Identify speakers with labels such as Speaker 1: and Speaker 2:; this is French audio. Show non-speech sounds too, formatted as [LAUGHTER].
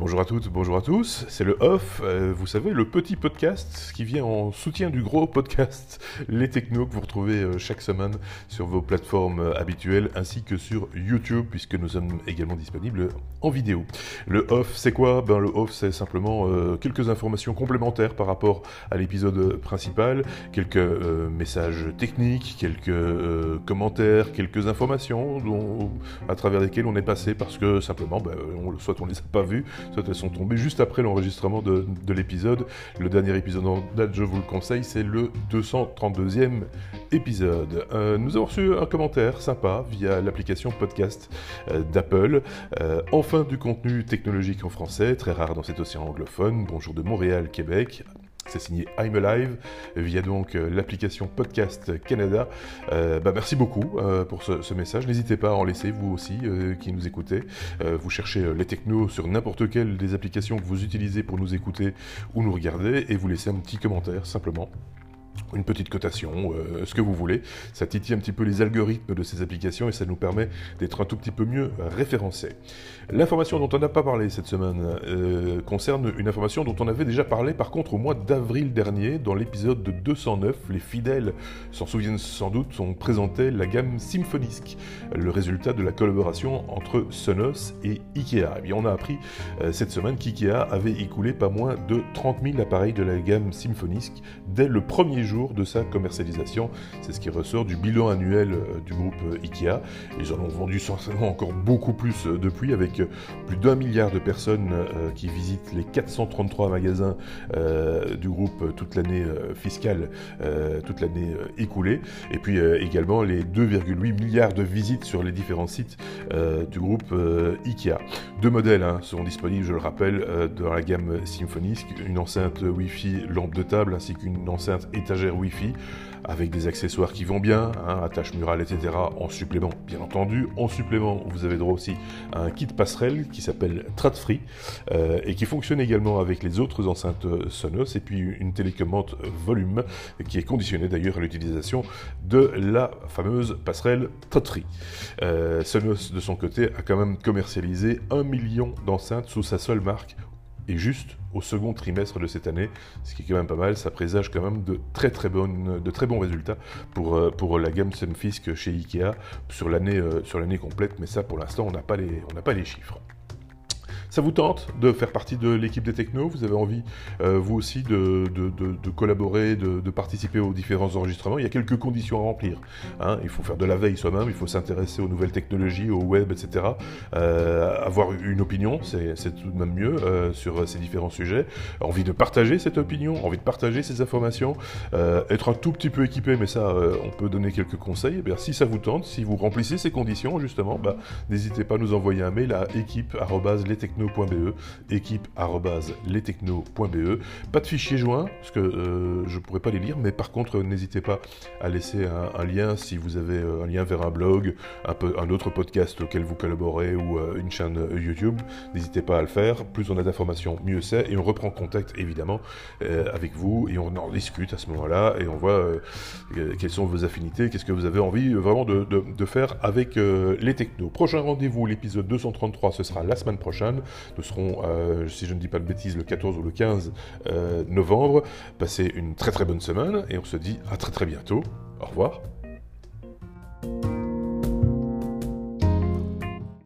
Speaker 1: Bonjour à toutes, bonjour à tous, c'est le Off, euh, vous savez, le petit podcast qui vient en soutien du gros podcast, [LAUGHS] les technos que vous retrouvez euh, chaque semaine sur vos plateformes euh, habituelles ainsi que sur YouTube puisque nous sommes également disponibles en vidéo. Le Off, c'est quoi? Ben le Off, c'est simplement quelques informations complémentaires par rapport à l'épisode principal, quelques messages techniques, quelques commentaires, quelques informations dont, à travers lesquelles on est passé parce que simplement, ben, on, soit on les a pas vus, elles sont tombées juste après l'enregistrement de, l'épisode. Le dernier épisode en date, je vous le conseille, c'est le 232e épisode. Euh, nous avons reçu un commentaire sympa via l'application podcast euh, d'Apple. Euh, enfin du contenu technologique en français, très rare dans cet océan anglophone. Bonjour de Montréal, Québec. C'est signé I'm Alive via donc euh, l'application Podcast Canada. Euh, bah, merci beaucoup euh, pour ce, message. N'hésitez pas à en laisser vous aussi qui nous écoutez. vous cherchez les technos sur n'importe quelle des applications que vous utilisez pour nous écouter ou nous regarder et vous laissez un petit commentaire simplement une petite cotation, euh, ce que vous voulez. Ça titille un petit peu les algorithmes de ces applications et ça nous permet d'être un tout petit peu mieux référencés. L'information dont on n'a pas parlé cette semaine euh, concerne une information dont on avait déjà parlé par contre au mois d'avril dernier dans l'épisode de 209. Les fidèles s'en souviennent sans doute, on présentait la gamme Symfonisk, le résultat de la collaboration entre Sonos et Ikea. Et bien on a appris euh, cette semaine qu'Ikea avait écoulé pas moins de 30 000 appareils de la gamme Symfonisk dès le premier jour de sa commercialisation. C'est ce qui ressort du bilan annuel euh, du groupe euh, IKEA. Ils en ont vendu certainement encore beaucoup plus euh, depuis, avec plus d'un milliard de personnes qui visitent les 433 magasins du groupe toute l'année fiscale, toute l'année écoulée. Et puis également les 2,8 milliards de visites sur les différents sites du groupe IKEA. Deux modèles hein, sont disponibles, je le rappelle, dans la gamme Symfonisk, une enceinte Wi-Fi lampe de table ainsi qu'une enceinte étagère Wi-Fi avec des accessoires qui vont bien, hein, attache murale, etc. en supplément, bien entendu. En supplément, vous avez droit aussi à un kit passerelle qui s'appelle Tradfree euh, et qui fonctionne également avec les autres enceintes Sonos et puis une télécommande volume qui est conditionnée d'ailleurs à l'utilisation de la fameuse passerelle Tradfree. Euh, Sonos de son côté a quand même commercialisé un million d'enceintes sous sa seule marque et juste au second trimestre de cette année, ce qui est quand même pas mal. Ça présage quand même de très très, bonnes, de très bons résultats pour, euh, pour la gamme Sunfisk chez Ikea sur l'année euh, sur l'année complète, mais ça pour l'instant on n'a pas, pas les chiffres. Ça vous tente de faire partie de l'équipe des technos? Vous avez envie, euh, vous aussi, de, collaborer, de, participer aux différents enregistrements? Il y a quelques conditions à remplir. Hein. Il faut faire de la veille soi-même, il faut s'intéresser aux nouvelles technologies, au web, etc. Euh, avoir une opinion, c'est tout de même mieux euh, sur ces différents sujets. Envie de partager cette opinion, envie de partager ces informations, être un tout petit peu équipé, mais ça, on peut donner quelques conseils. Eh si ça vous tente, si vous remplissez ces conditions, justement, bah, n'hésitez pas à nous envoyer un mail à équipe.lestechnos équipe.lestechno.be. Pas de fichier joint, parce que euh, je ne pourrais pas les lire, mais par contre, n'hésitez pas à laisser un, lien si vous avez euh, un lien vers un blog, un, peu, un autre podcast auquel vous collaborez ou euh, une chaîne YouTube. N'hésitez pas à le faire. Plus on a d'informations, mieux c'est. Et on reprend contact évidemment avec vous et on en discute à ce moment-là et on voit quelles sont vos affinités, qu'est-ce que vous avez envie vraiment de, de faire avec les technos. Prochain rendez-vous, l'épisode 233, ce sera la semaine prochaine. Nous serons, euh, si je ne dis pas de bêtises, le 14 ou le 15 euh, novembre. Passez une très très bonne semaine et on se dit à très très bientôt. Au revoir.